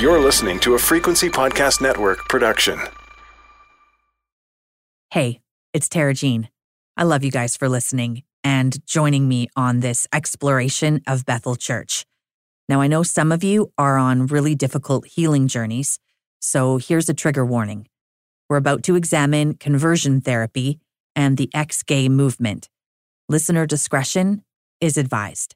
You're listening to a Frequency Podcast Network production. Hey, it's Tara Jean. I love you guys for listening and joining me on this exploration of Bethel Church. Now, I know some of you are on really difficult healing journeys, so here's a trigger warning. We're about to examine conversion therapy and the ex gay movement. Listener discretion is advised.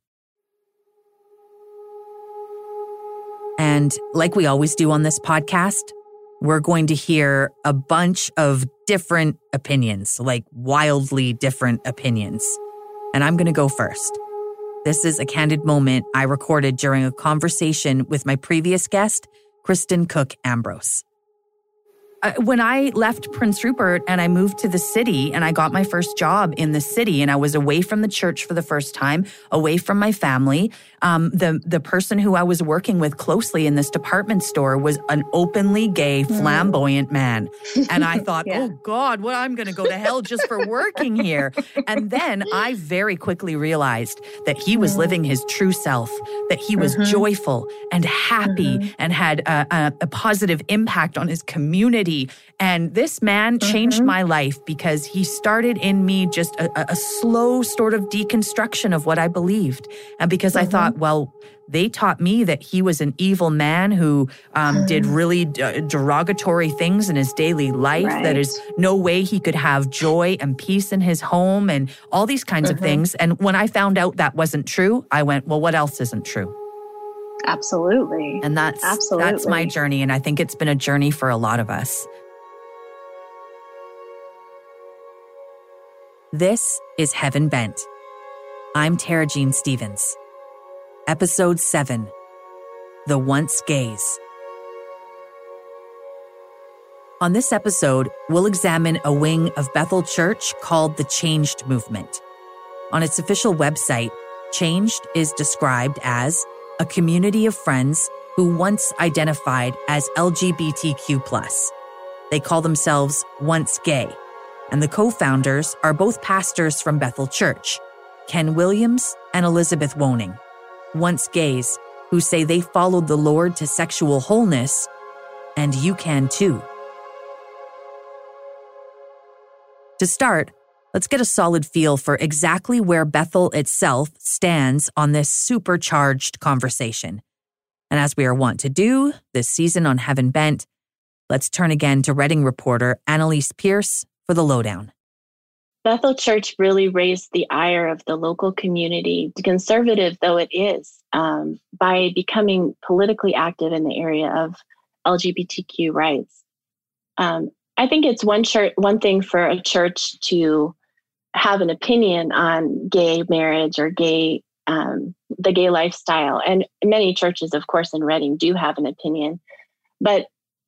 And like we always do on this podcast, we're going to hear a bunch of different opinions, like wildly different opinions. And I'm going to go first. This is a candid moment I recorded during a conversation with my previous guest, Kristen Cook Ambrose when I left Prince Rupert and I moved to the city and I got my first job in the city and I was away from the church for the first time, away from my family. Um, the the person who I was working with closely in this department store was an openly gay, hmm. flamboyant mm. man, and I thought, yeah. oh God, well I'm going to go to hell just for working here. And then I very quickly realized that he was mm. living his true self, that he was mm-hmm. joyful and happy mm-hmm. and had a, a, a positive impact on his community and this man mm-hmm. changed my life because he started in me just a, a, slow sort of deconstruction of what I believed. And because mm-hmm. I thought, well, they taught me that he was an evil man who um, did really d- derogatory things in his daily life. Right. That is no way he could have joy and peace in his home and all these kinds mm-hmm. of things. And when I found out that wasn't true, I went, well, what else isn't true? Absolutely. And that's Absolutely. that's my journey and I think it's been a journey for a lot of us. This is Heaven Bent. I'm Tara Jean Stevens. Episode 7 The Once Gays. On this episode, we'll examine a wing of Bethel Church called the Changed Movement. On its official website, Changed is described as a community of friends who once identified as LGBTQ. They call themselves Once Gay, and the co founders are both pastors from Bethel Church, Ken Williams and Elizabeth Woning, once gays who say they followed the Lord to sexual wholeness, and you can too. To start, Let's get a solid feel for exactly where Bethel itself stands on this supercharged conversation. And as we are wont to do this season on Heaven Bent, let's turn again to Redding reporter Annelise Pierce for the lowdown. Bethel Church really raised the ire of the local community, conservative though it is, um, by becoming politically active in the area of LGBTQ rights. Um, I think it's one church, one thing for a church to have an opinion on gay marriage or gay um, the gay lifestyle. And many churches of course in Redding do have an opinion. But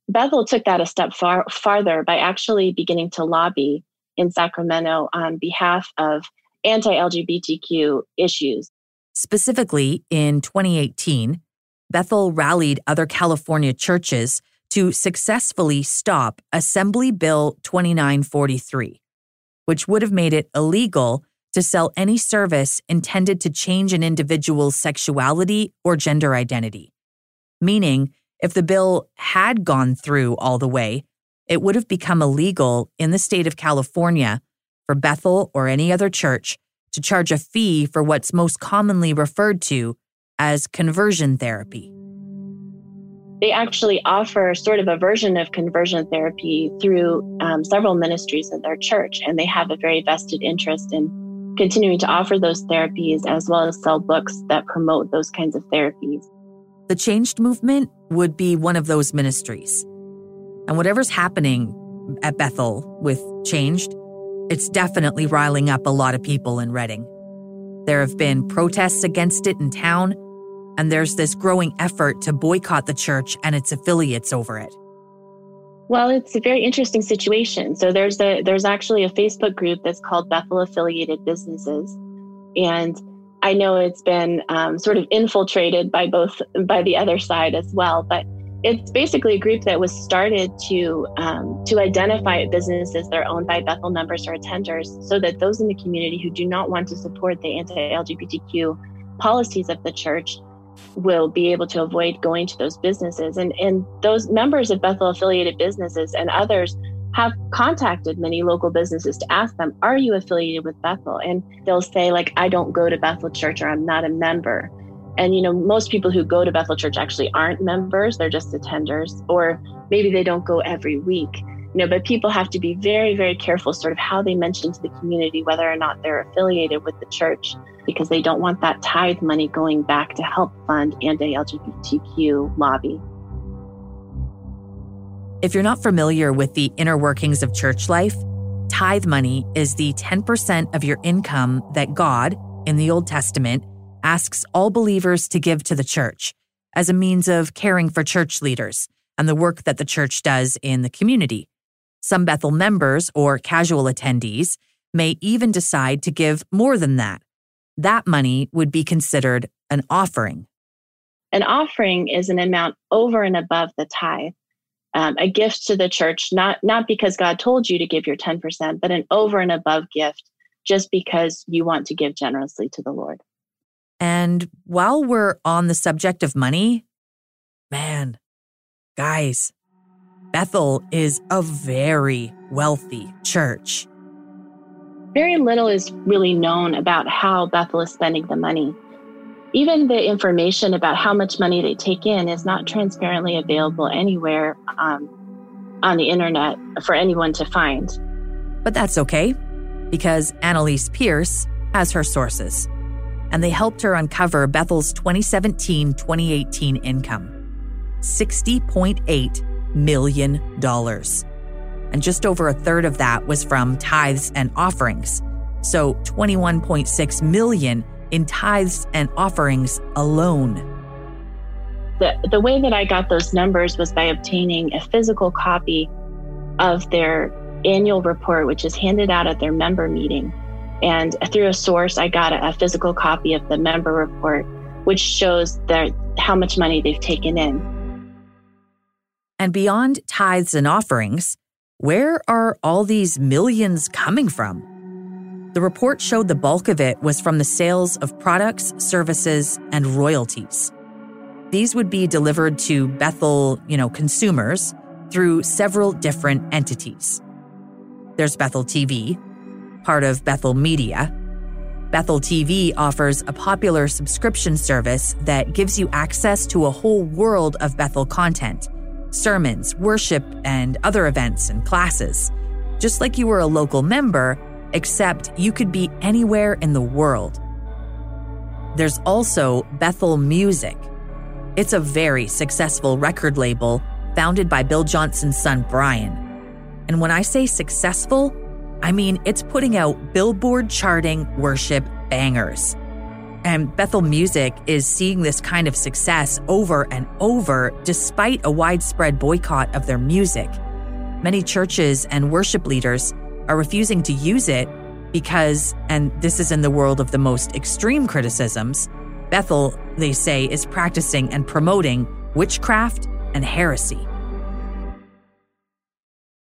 bethel took that a step far farther by actually beginning to lobby in sacramento on behalf of anti-lgbtq issues. Specifically in 2018 bethel rallied other california churches to successfully stop assembly bill 2943 which would have made it illegal to sell any service intended to change an individual's sexuality or gender identity. Meaning, if the bill had gone through all the way, it would have become illegal in the state of California for Bethel or any other church to charge a fee for what's most commonly referred to as conversion therapy they actually offer sort of a version of conversion therapy through um, several ministries in their church, and they have a very vested interest in continuing to offer those therapies as well as sell books that promote those kinds of therapies. The Changed Movement would be one of those ministries. And whatever's happening at Bethel with Changed, it's definitely riling up a lot of people in Redding. There have been protests against it in town, and there's this growing effort to boycott the church and its affiliates over it. Well, it's a very interesting situation. So there's a there's actually a Facebook group that's called Bethel Affiliated Businesses, and I know it's been um, sort of infiltrated by both by the other side as well. But it's basically a group that was started to um, to identify businesses that are owned by Bethel members or attenders, so that those in the community who do not want to support the anti-LGBTQ policies of the church will be able to avoid going to those businesses. And, and those members of Bethel affiliated businesses and others have contacted many local businesses to ask them, Are you affiliated with Bethel? And they'll say, like, I don't go to Bethel Church or I'm not a member. And, you know, most people who go to Bethel Church actually aren't members, they're just attenders, or maybe they don't go every week. You know, but people have to be very, very careful sort of how they mention to the community whether or not they're affiliated with the church because they don't want that tithe money going back to help fund anti-LGBTQ lobby. If you're not familiar with the inner workings of church life, tithe money is the 10% of your income that God, in the Old Testament, asks all believers to give to the church as a means of caring for church leaders and the work that the church does in the community. Some Bethel members or casual attendees may even decide to give more than that. That money would be considered an offering. An offering is an amount over and above the tithe um, a gift to the church, not not because God told you to give your 10%, but an over and above gift just because you want to give generously to the Lord. And while we're on the subject of money, man, guys, Bethel is a very wealthy church. Very little is really known about how Bethel is spending the money. Even the information about how much money they take in is not transparently available anywhere um, on the internet for anyone to find. But that's okay, because Annelise Pierce has her sources, and they helped her uncover Bethel's 2017 2018 income $60.8 million. And just over a third of that was from tithes and offerings. So 21.6 million in tithes and offerings alone. The, the way that I got those numbers was by obtaining a physical copy of their annual report, which is handed out at their member meeting. And through a source, I got a, a physical copy of the member report, which shows that how much money they've taken in. And beyond tithes and offerings, where are all these millions coming from? The report showed the bulk of it was from the sales of products, services, and royalties. These would be delivered to Bethel, you know, consumers through several different entities. There's Bethel TV, part of Bethel Media. Bethel TV offers a popular subscription service that gives you access to a whole world of Bethel content sermons, worship, and other events and classes. Just like you were a local member, except you could be anywhere in the world. There's also Bethel Music. It's a very successful record label founded by Bill Johnson's son Brian. And when I say successful, I mean it's putting out billboard charting worship bangers. And Bethel Music is seeing this kind of success over and over despite a widespread boycott of their music. Many churches and worship leaders are refusing to use it because, and this is in the world of the most extreme criticisms, Bethel, they say, is practicing and promoting witchcraft and heresy.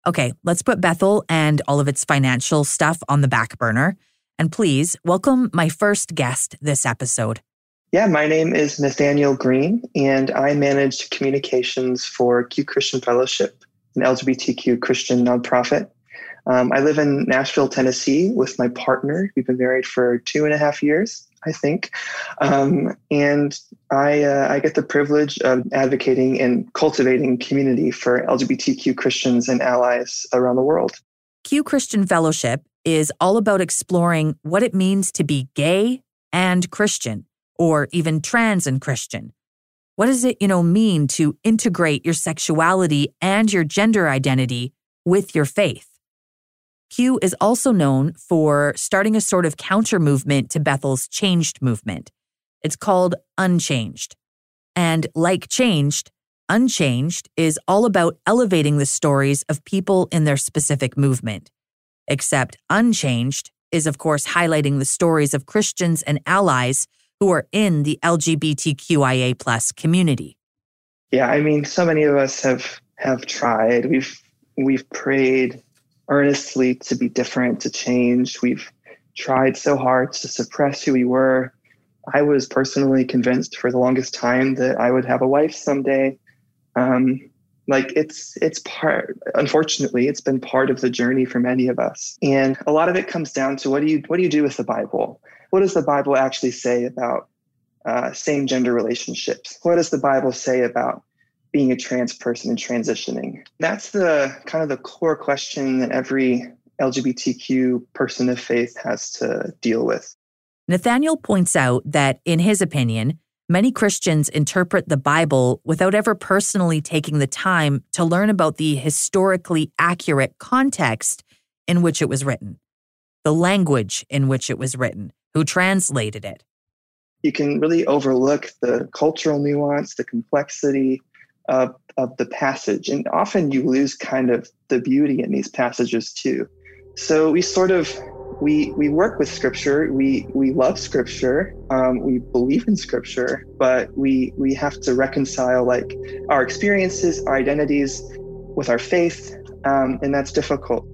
Okay, let's put Bethel and all of its financial stuff on the back burner. And please welcome my first guest this episode. Yeah, my name is Nathaniel Green, and I manage communications for Q Christian Fellowship, an LGBTQ Christian nonprofit. Um, I live in Nashville, Tennessee with my partner. We've been married for two and a half years, I think. Um, and I, uh, I get the privilege of advocating and cultivating community for LGBTQ Christians and allies around the world. Q Christian Fellowship is all about exploring what it means to be gay and Christian, or even trans and Christian. What does it, you know, mean to integrate your sexuality and your gender identity with your faith? Q is also known for starting a sort of counter movement to Bethel's changed movement. It's called Unchanged. And like Changed, Unchanged is all about elevating the stories of people in their specific movement. Except Unchanged is, of course, highlighting the stories of Christians and allies who are in the LGBTQIA plus community. Yeah, I mean, so many of us have have tried. We've we've prayed earnestly to be different, to change. We've tried so hard to suppress who we were. I was personally convinced for the longest time that I would have a wife someday. Um, like it's it's part unfortunately it's been part of the journey for many of us. And a lot of it comes down to what do you what do you do with the bible? What does the bible actually say about uh, same gender relationships? What does the bible say about being a trans person and transitioning? That's the kind of the core question that every lgbtq person of faith has to deal with. Nathaniel points out that in his opinion Many Christians interpret the Bible without ever personally taking the time to learn about the historically accurate context in which it was written, the language in which it was written, who translated it. You can really overlook the cultural nuance, the complexity of, of the passage, and often you lose kind of the beauty in these passages too. So we sort of we we work with scripture. We we love scripture. Um, we believe in scripture but we we have to reconcile like our experiences our identities with our faith um, and that's difficult.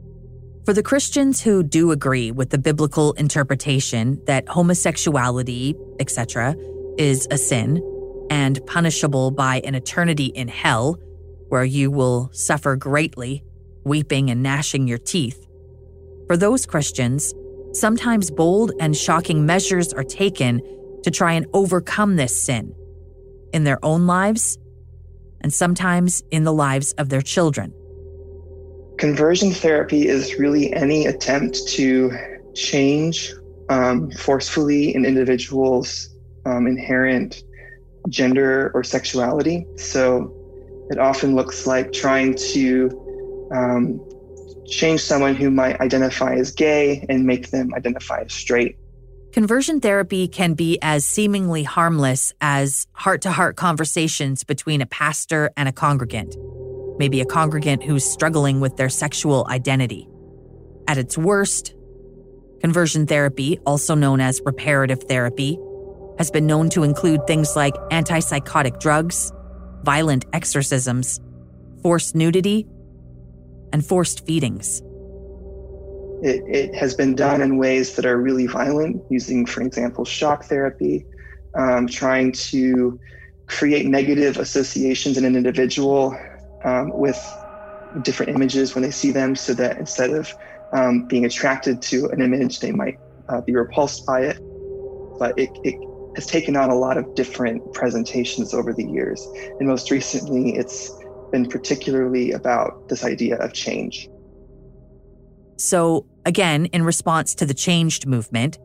For the christians who do agree with the biblical interpretation that homosexuality etc is a sin and punishable by an eternity in hell where you will suffer greatly weeping and gnashing your teeth for those Christians, sometimes bold and shocking measures are taken to try and overcome this sin in their own lives and sometimes in the lives of their children. Conversion therapy is really any attempt to change um, forcefully an individual's um, inherent gender or sexuality. So it often looks like trying to um, change someone who might identify as gay and make them identify as straight. Conversion therapy can be as seemingly harmless as heart to heart conversations between a pastor and a congregant, maybe a congregant who's struggling with their sexual identity. At its worst, conversion therapy, also known as reparative therapy, has been known to include things like antipsychotic drugs, violent exorcisms, forced nudity, and forced feedings. It, it, has been done in ways that are really violent, using, for example, shock therapy, um, trying to create negative associations in an individual um, with different images when they see them, so that instead of um, being attracted to an image, they might uh, be repulsed by it. But it, it has taken on a lot of different presentations over the years. And most recently, it's been particularly about this idea of change. So, again, in response to the changed movement,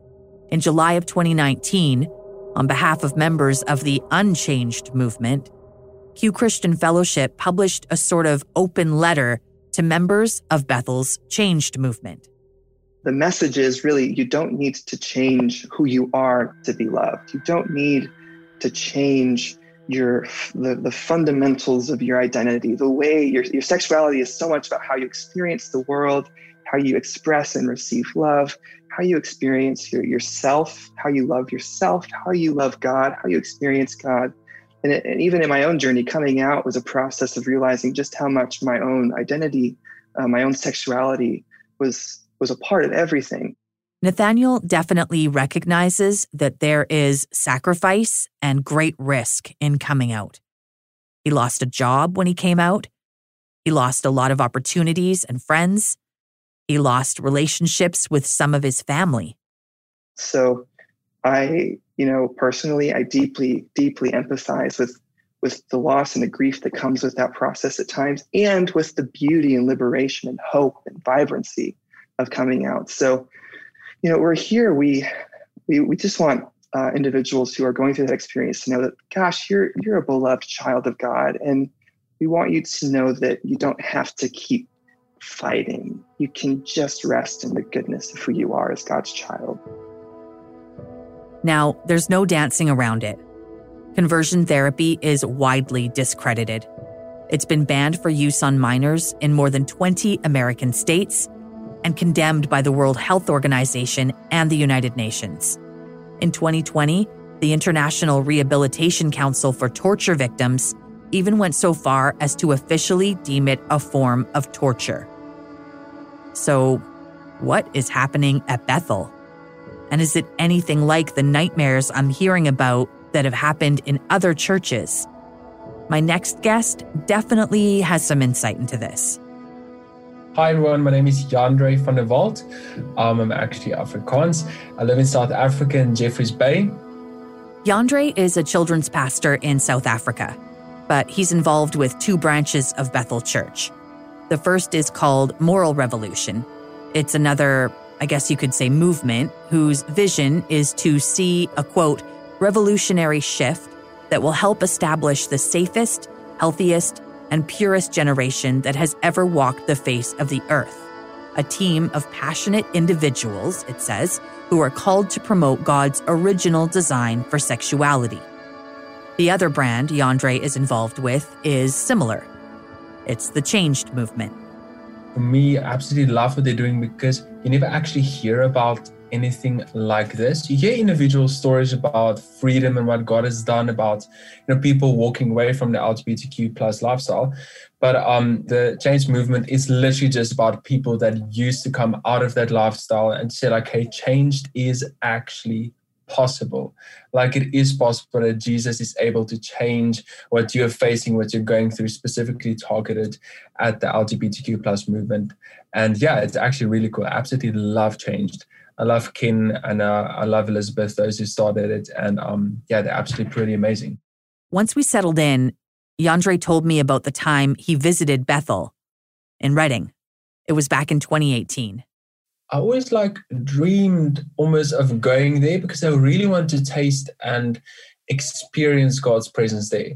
in July of 2019, on behalf of members of the Unchanged movement, Q Christian Fellowship published a sort of open letter to members of Bethel's Changed movement. The message is really you don't need to change who you are to be loved. You don't need to change your the, the fundamentals of your identity the way your, your sexuality is so much about how you experience the world how you express and receive love how you experience your, yourself how you love yourself how you love god how you experience god. And, it, and even in my own journey coming out was a process of realizing just how much my own identity uh, my own sexuality was was a part of everything Nathaniel definitely recognizes that there is sacrifice and great risk in coming out. He lost a job when he came out. He lost a lot of opportunities and friends. He lost relationships with some of his family. So, I, you know, personally, I deeply, deeply empathize with with the loss and the grief that comes with that process at times, and with the beauty and liberation and hope and vibrancy of coming out. So, you know, we're here. We we we just want uh, individuals who are going through that experience to know that, gosh, you're you're a beloved child of God, and we want you to know that you don't have to keep fighting. You can just rest in the goodness of who you are as God's child. Now, there's no dancing around it. Conversion therapy is widely discredited. It's been banned for use on minors in more than 20 American states and condemned by the World Health Organization and the United Nations. In 2020, the International Rehabilitation Council for Torture Victims even went so far as to officially deem it a form of torture. So, what is happening at Bethel? And is it anything like the nightmares I'm hearing about that have happened in other churches? My next guest definitely has some insight into this. Hi everyone, my name is Jandre van der Walt. Um, I'm actually Afrikaans. I live in South Africa in Jeffreys Bay. Jandre is a children's pastor in South Africa, but he's involved with two branches of Bethel Church. The first is called Moral Revolution. It's another, I guess you could say, movement whose vision is to see a quote, revolutionary shift that will help establish the safest, healthiest, and purest generation that has ever walked the face of the earth. A team of passionate individuals, it says, who are called to promote God's original design for sexuality. The other brand Jandre is involved with is similar. It's the changed movement. For me, I absolutely love what they're doing because you never actually hear about anything like this. You hear individual stories about freedom and what God has done about you know people walking away from the LGBTQ plus lifestyle. But um, the change movement is literally just about people that used to come out of that lifestyle and say like, hey, changed is actually possible. Like it is possible that Jesus is able to change what you're facing, what you're going through, specifically targeted at the LGBTQ plus movement. And yeah, it's actually really cool. I absolutely love changed. I love Ken and uh, I love Elizabeth, those who started it. And um, yeah, they're absolutely pretty amazing. Once we settled in, Jandre told me about the time he visited Bethel in Redding. It was back in 2018. I always like dreamed almost of going there because I really want to taste and experience God's presence there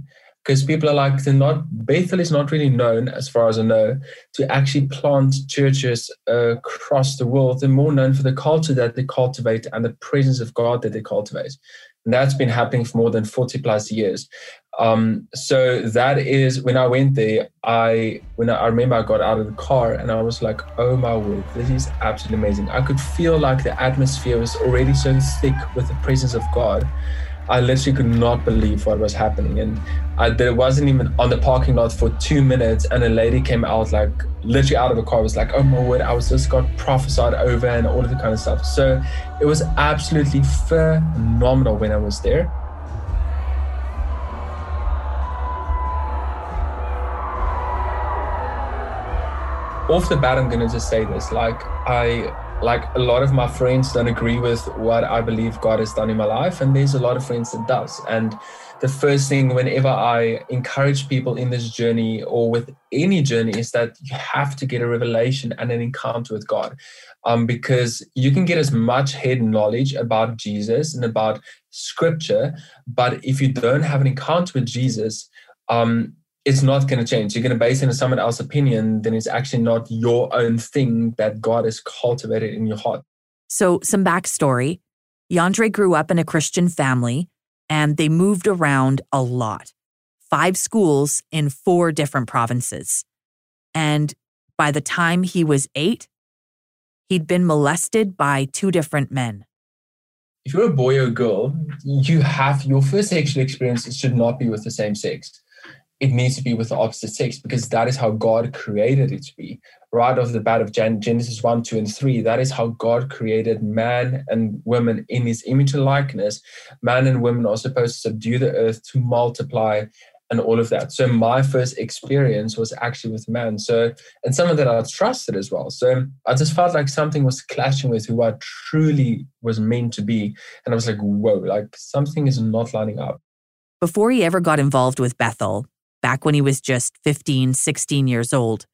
because people are like they're not Bethel is not really known as far as I know to actually plant churches uh, across the world. They're more known for the culture that they cultivate and the presence of God that they cultivate. And that's been happening for more than 40 plus years. Um, so that is when I went there, I when I, I remember I got out of the car and I was like, oh my word, this is absolutely amazing. I could feel like the atmosphere was already so thick with the presence of God I literally could not believe what was happening. And I there wasn't even on the parking lot for two minutes, and a lady came out like literally out of a car, was like, "Oh my word, I was just got prophesied over and all of the kind of stuff." So it was absolutely phenomenal when I was there. Off the bat, I'm gonna just say this: like I like a lot of my friends don't agree with what I believe God has done in my life, and there's a lot of friends that does. And the first thing whenever I encourage people in this journey or with any journey is that you have to get a revelation and an encounter with God. Um, because you can get as much head knowledge about Jesus and about scripture, but if you don't have an encounter with Jesus, um, it's not going to change. You're going to base it on someone else's opinion, then it's actually not your own thing that God has cultivated in your heart. So, some backstory Jandre grew up in a Christian family and they moved around a lot five schools in four different provinces. And by the time he was eight, he'd been molested by two different men. If you're a boy or a girl, you have your first sexual experience should not be with the same sex it needs to be with the opposite sex because that is how God created it to be. Right off the bat of Genesis 1, 2, and 3, that is how God created man and woman in his image and likeness. Man and women are supposed to subdue the earth, to multiply, and all of that. So my first experience was actually with man. So, and someone that I trusted as well. So I just felt like something was clashing with who I truly was meant to be. And I was like, whoa, like something is not lining up. Before he ever got involved with Bethel, back when he was just 15, 16 years old.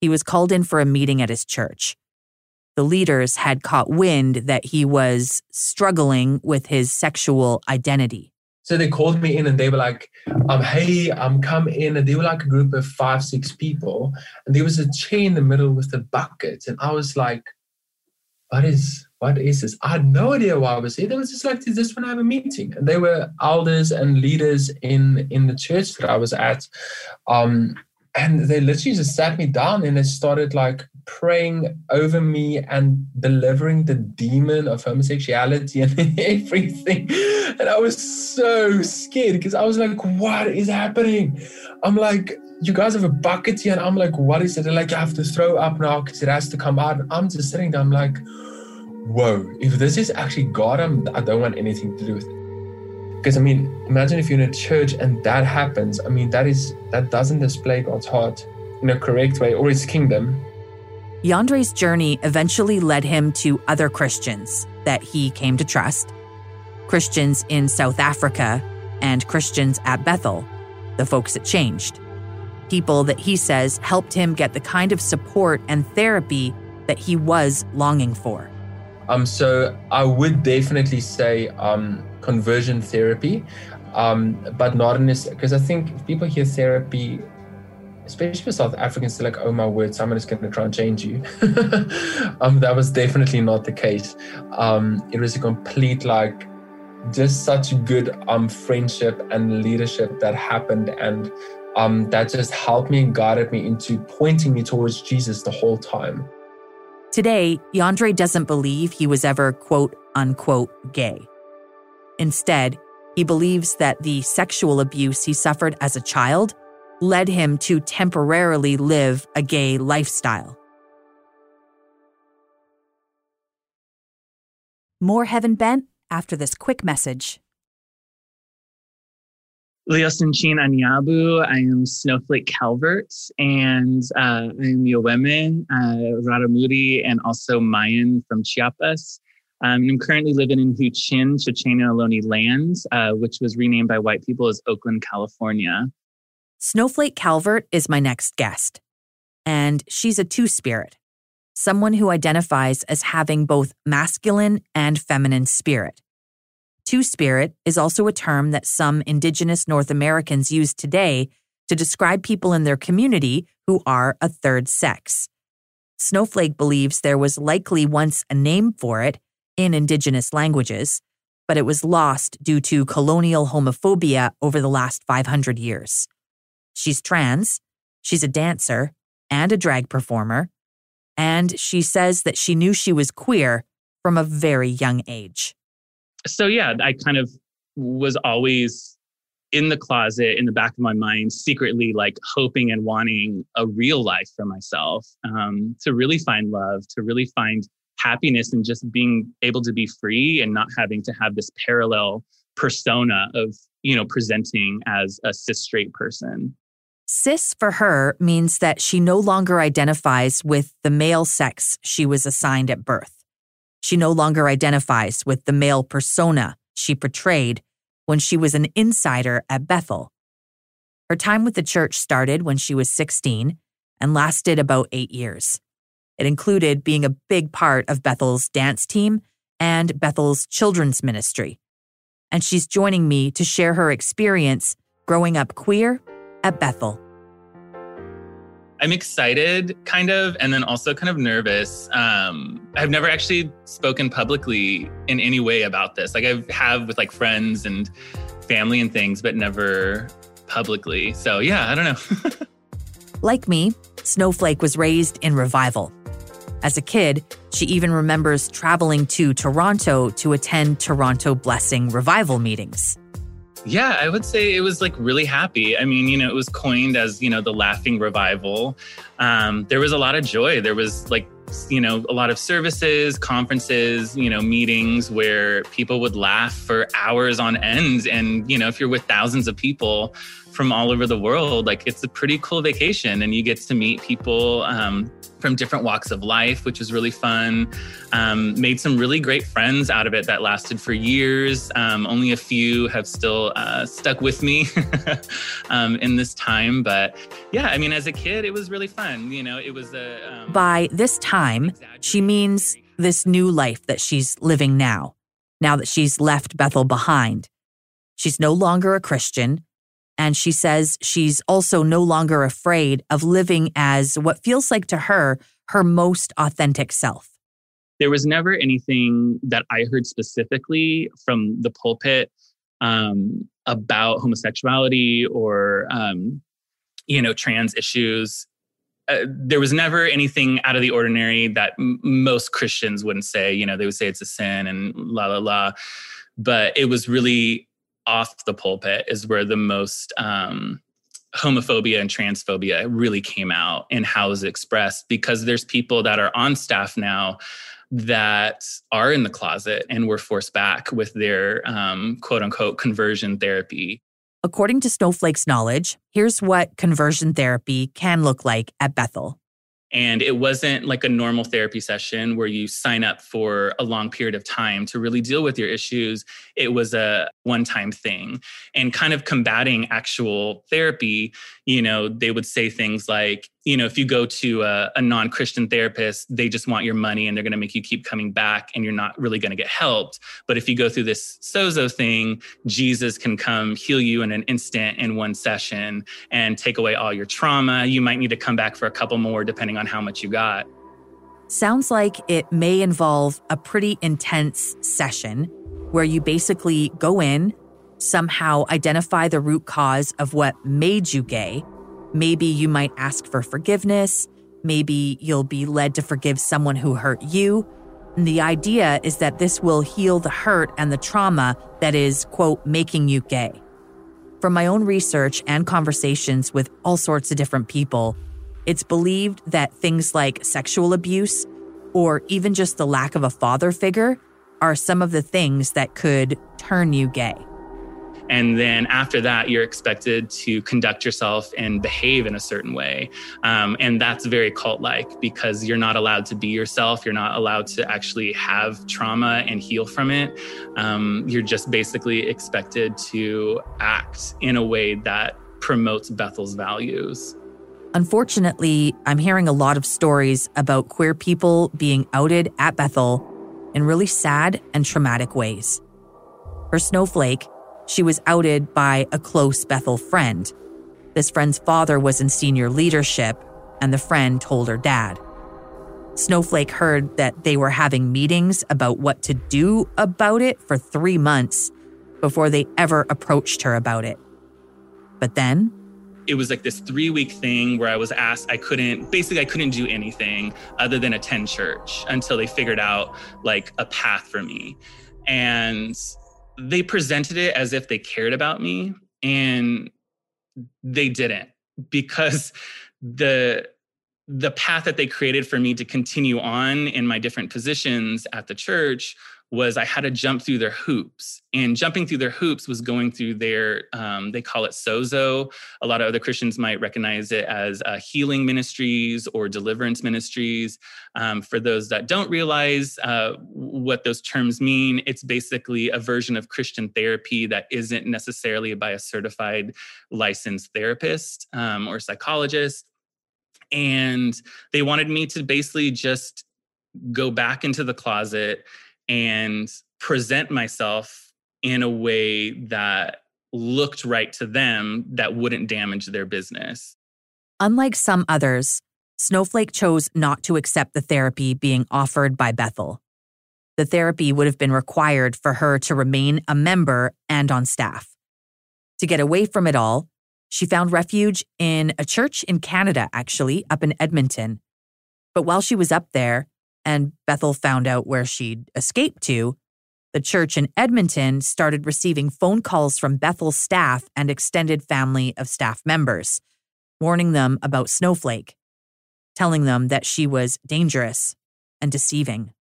He was called in for a meeting at his church. The leaders had caught wind that he was struggling with his sexual identity. So they called me in and they were like, um, hey, I'm um, come in. And they were like a group of five, six people. And there was a chair in the middle with a bucket. And I was like, what is what is this? I had no idea why I was here. They was just like, is this when I have a meeting? And they were elders and leaders in in the church that I was at. Um, and they literally just sat me down and they started like praying over me and delivering the demon of homosexuality and everything. And I was so scared because I was like, what is happening? I'm like, you guys have a bucket here. And I'm like, what is it? They're like, you have to throw up now because it has to come out. And I'm just sitting there. I'm like, whoa, if this is actually God, I'm, I don't want anything to do with it. Because I mean, imagine if you're in a church and that happens. I mean, that is that doesn't display God's heart in a correct way or his kingdom. Jandre's journey eventually led him to other Christians that he came to trust Christians in South Africa and Christians at Bethel, the folks that changed. People that he says helped him get the kind of support and therapy that he was longing for. Um, so I would definitely say um, conversion therapy, um, but not in this because I think if people hear therapy, especially for South Africans, they're like, "Oh my word, someone is going to try and change you." um, that was definitely not the case. Um, it was a complete like just such good um, friendship and leadership that happened and um, that just helped me and guided me into pointing me towards Jesus the whole time. Today, Jandre doesn't believe he was ever quote unquote gay. Instead, he believes that the sexual abuse he suffered as a child led him to temporarily live a gay lifestyle. More Heaven Bent after this quick message. Leosin Anyabu. I am Snowflake Calvert, and uh, I'm Yowemen, uh, Raramuri, and also Mayan from Chiapas. Um, I'm currently living in Huichin, Chochenyo Ohlone land, uh, which was renamed by white people as Oakland, California. Snowflake Calvert is my next guest, and she's a two spirit, someone who identifies as having both masculine and feminine spirit. Two Spirit is also a term that some Indigenous North Americans use today to describe people in their community who are a third sex. Snowflake believes there was likely once a name for it in Indigenous languages, but it was lost due to colonial homophobia over the last 500 years. She's trans, she's a dancer, and a drag performer, and she says that she knew she was queer from a very young age so yeah, I kind of was always in the closet in the back of my mind, secretly like hoping and wanting a real life for myself, um, to really find love, to really find happiness and just being able to be free and not having to have this parallel persona of, you know, presenting as a cis straight person. Cis for her means that she no longer identifies with the male sex she was assigned at birth. She no longer identifies with the male persona she portrayed when she was an insider at Bethel. Her time with the church started when she was 16 and lasted about eight years. It included being a big part of Bethel's dance team and Bethel's children's ministry. And she's joining me to share her experience growing up queer at Bethel. I'm excited, kind of, and then also kind of nervous. Um, I've never actually spoken publicly in any way about this. Like I have with like friends and family and things, but never publicly. So yeah, I don't know. like me, Snowflake was raised in revival. As a kid, she even remembers traveling to Toronto to attend Toronto Blessing revival meetings. Yeah, I would say it was like really happy. I mean, you know, it was coined as, you know, the laughing revival. Um, there was a lot of joy. There was like, you know, a lot of services, conferences, you know, meetings where people would laugh for hours on end. And, you know, if you're with thousands of people from all over the world, like it's a pretty cool vacation and you get to meet people um, from different walks of life, which was really fun. Um, made some really great friends out of it that lasted for years. Um, only a few have still uh, stuck with me um, in this time. But yeah, I mean, as a kid, it was really fun. You know, it was a. Um, By this time, she means this new life that she's living now, now that she's left Bethel behind. She's no longer a Christian. And she says she's also no longer afraid of living as what feels like to her her most authentic self. There was never anything that I heard specifically from the pulpit um, about homosexuality or, um, you know, trans issues. Uh, there was never anything out of the ordinary that m- most Christians wouldn't say. You know, they would say it's a sin and la la la. But it was really off the pulpit is where the most um, homophobia and transphobia really came out and how it's expressed because there's people that are on staff now that are in the closet and were forced back with their um, quote unquote conversion therapy. According to Snowflake's knowledge, here's what conversion therapy can look like at Bethel. And it wasn't like a normal therapy session where you sign up for a long period of time to really deal with your issues. It was a one time thing. And kind of combating actual therapy, you know, they would say things like, you know, if you go to a, a non Christian therapist, they just want your money and they're going to make you keep coming back and you're not really going to get helped. But if you go through this sozo thing, Jesus can come heal you in an instant in one session and take away all your trauma. You might need to come back for a couple more, depending on how much you got. Sounds like it may involve a pretty intense session where you basically go in, somehow identify the root cause of what made you gay Maybe you might ask for forgiveness. Maybe you'll be led to forgive someone who hurt you. And the idea is that this will heal the hurt and the trauma that is, quote, making you gay. From my own research and conversations with all sorts of different people, it's believed that things like sexual abuse or even just the lack of a father figure are some of the things that could turn you gay. And then after that, you're expected to conduct yourself and behave in a certain way. Um, and that's very cult like because you're not allowed to be yourself. You're not allowed to actually have trauma and heal from it. Um, you're just basically expected to act in a way that promotes Bethel's values. Unfortunately, I'm hearing a lot of stories about queer people being outed at Bethel in really sad and traumatic ways. For Snowflake, she was outed by a close Bethel friend. This friend's father was in senior leadership, and the friend told her dad. Snowflake heard that they were having meetings about what to do about it for three months before they ever approached her about it. But then, it was like this three week thing where I was asked, I couldn't, basically, I couldn't do anything other than attend church until they figured out like a path for me. And they presented it as if they cared about me and they didn't because the the path that they created for me to continue on in my different positions at the church was I had to jump through their hoops. And jumping through their hoops was going through their, um, they call it sozo. A lot of other Christians might recognize it as uh, healing ministries or deliverance ministries. Um, for those that don't realize uh, what those terms mean, it's basically a version of Christian therapy that isn't necessarily by a certified licensed therapist um, or psychologist. And they wanted me to basically just go back into the closet and present myself in a way that looked right to them that wouldn't damage their business. Unlike some others, Snowflake chose not to accept the therapy being offered by Bethel. The therapy would have been required for her to remain a member and on staff. To get away from it all, she found refuge in a church in Canada, actually, up in Edmonton. But while she was up there, and Bethel found out where she'd escaped to, the church in Edmonton started receiving phone calls from Bethel's staff and extended family of staff members, warning them about Snowflake, telling them that she was dangerous and deceiving.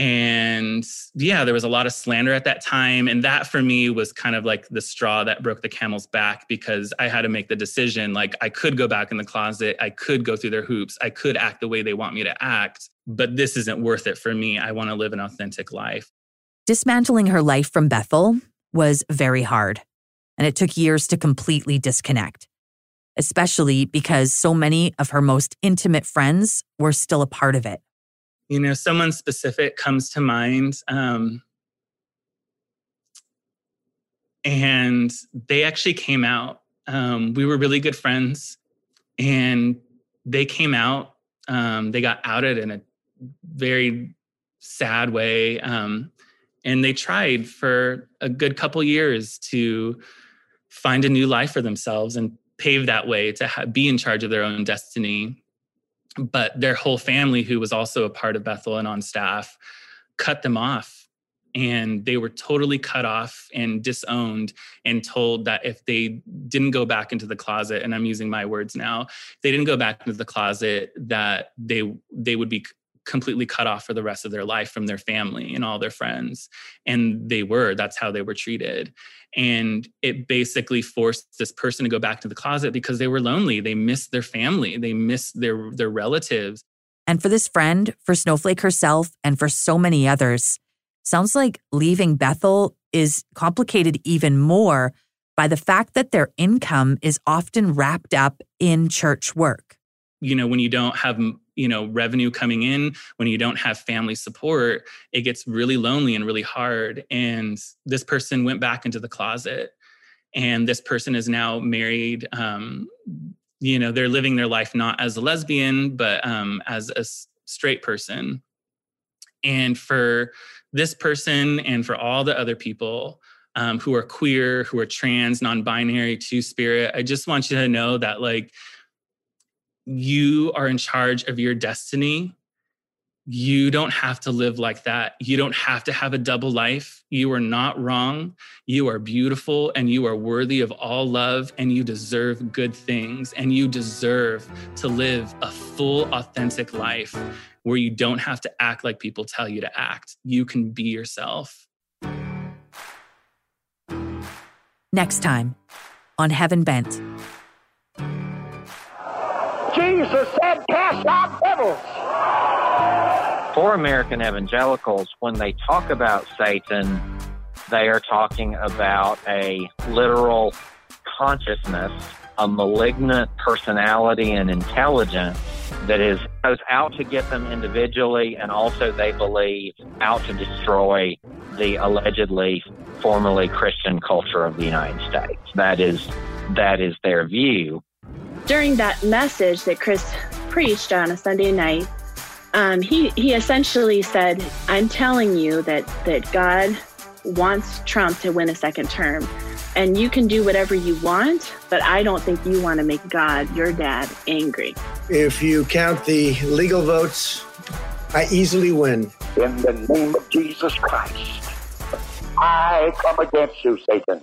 And yeah, there was a lot of slander at that time. And that for me was kind of like the straw that broke the camel's back because I had to make the decision like, I could go back in the closet, I could go through their hoops, I could act the way they want me to act, but this isn't worth it for me. I want to live an authentic life. Dismantling her life from Bethel was very hard, and it took years to completely disconnect, especially because so many of her most intimate friends were still a part of it you know someone specific comes to mind um, and they actually came out um, we were really good friends and they came out um, they got outed in a very sad way um, and they tried for a good couple years to find a new life for themselves and pave that way to ha- be in charge of their own destiny but their whole family who was also a part of bethel and on staff cut them off. And they were totally cut off and disowned and told that if they didn't go back into the closet and i'm using my words now they didn't go back into the closet that they they would be completely cut off for the rest of their life from their family and all their friends. And they were, that's how they were treated. And it basically forced this person to go back to the closet because they were lonely. They missed their family, they missed their, their relatives. And for this friend, for Snowflake herself, and for so many others, sounds like leaving Bethel is complicated even more by the fact that their income is often wrapped up in church work. You know, when you don't have you know revenue coming in when you don't have family support it gets really lonely and really hard. And this person went back into the closet and this person is now married um, you know they're living their life not as a lesbian but um, as a straight person. And for this person and for all the other people um, who are queer who are trans non-binary two spirit i just want you to know that like you are in charge of your destiny. You don't have to live like that. You don't have to have a double life. You are not wrong. You are beautiful and you are worthy of all love and you deserve good things and you deserve to live a full, authentic life where you don't have to act like people tell you to act. You can be yourself. Next time on Heaven Bent. Jesus said, cast out devils. For American evangelicals, when they talk about Satan, they are talking about a literal consciousness, a malignant personality and intelligence that is goes out to get them individually and also they believe out to destroy the allegedly formerly Christian culture of the United States. That is that is their view during that message that Chris preached on a Sunday night, um, he he essentially said, "I'm telling you that that God wants Trump to win a second term, and you can do whatever you want, but I don't think you want to make God, your dad, angry." If you count the legal votes, I easily win. In the name of Jesus Christ, I come against you, Satan.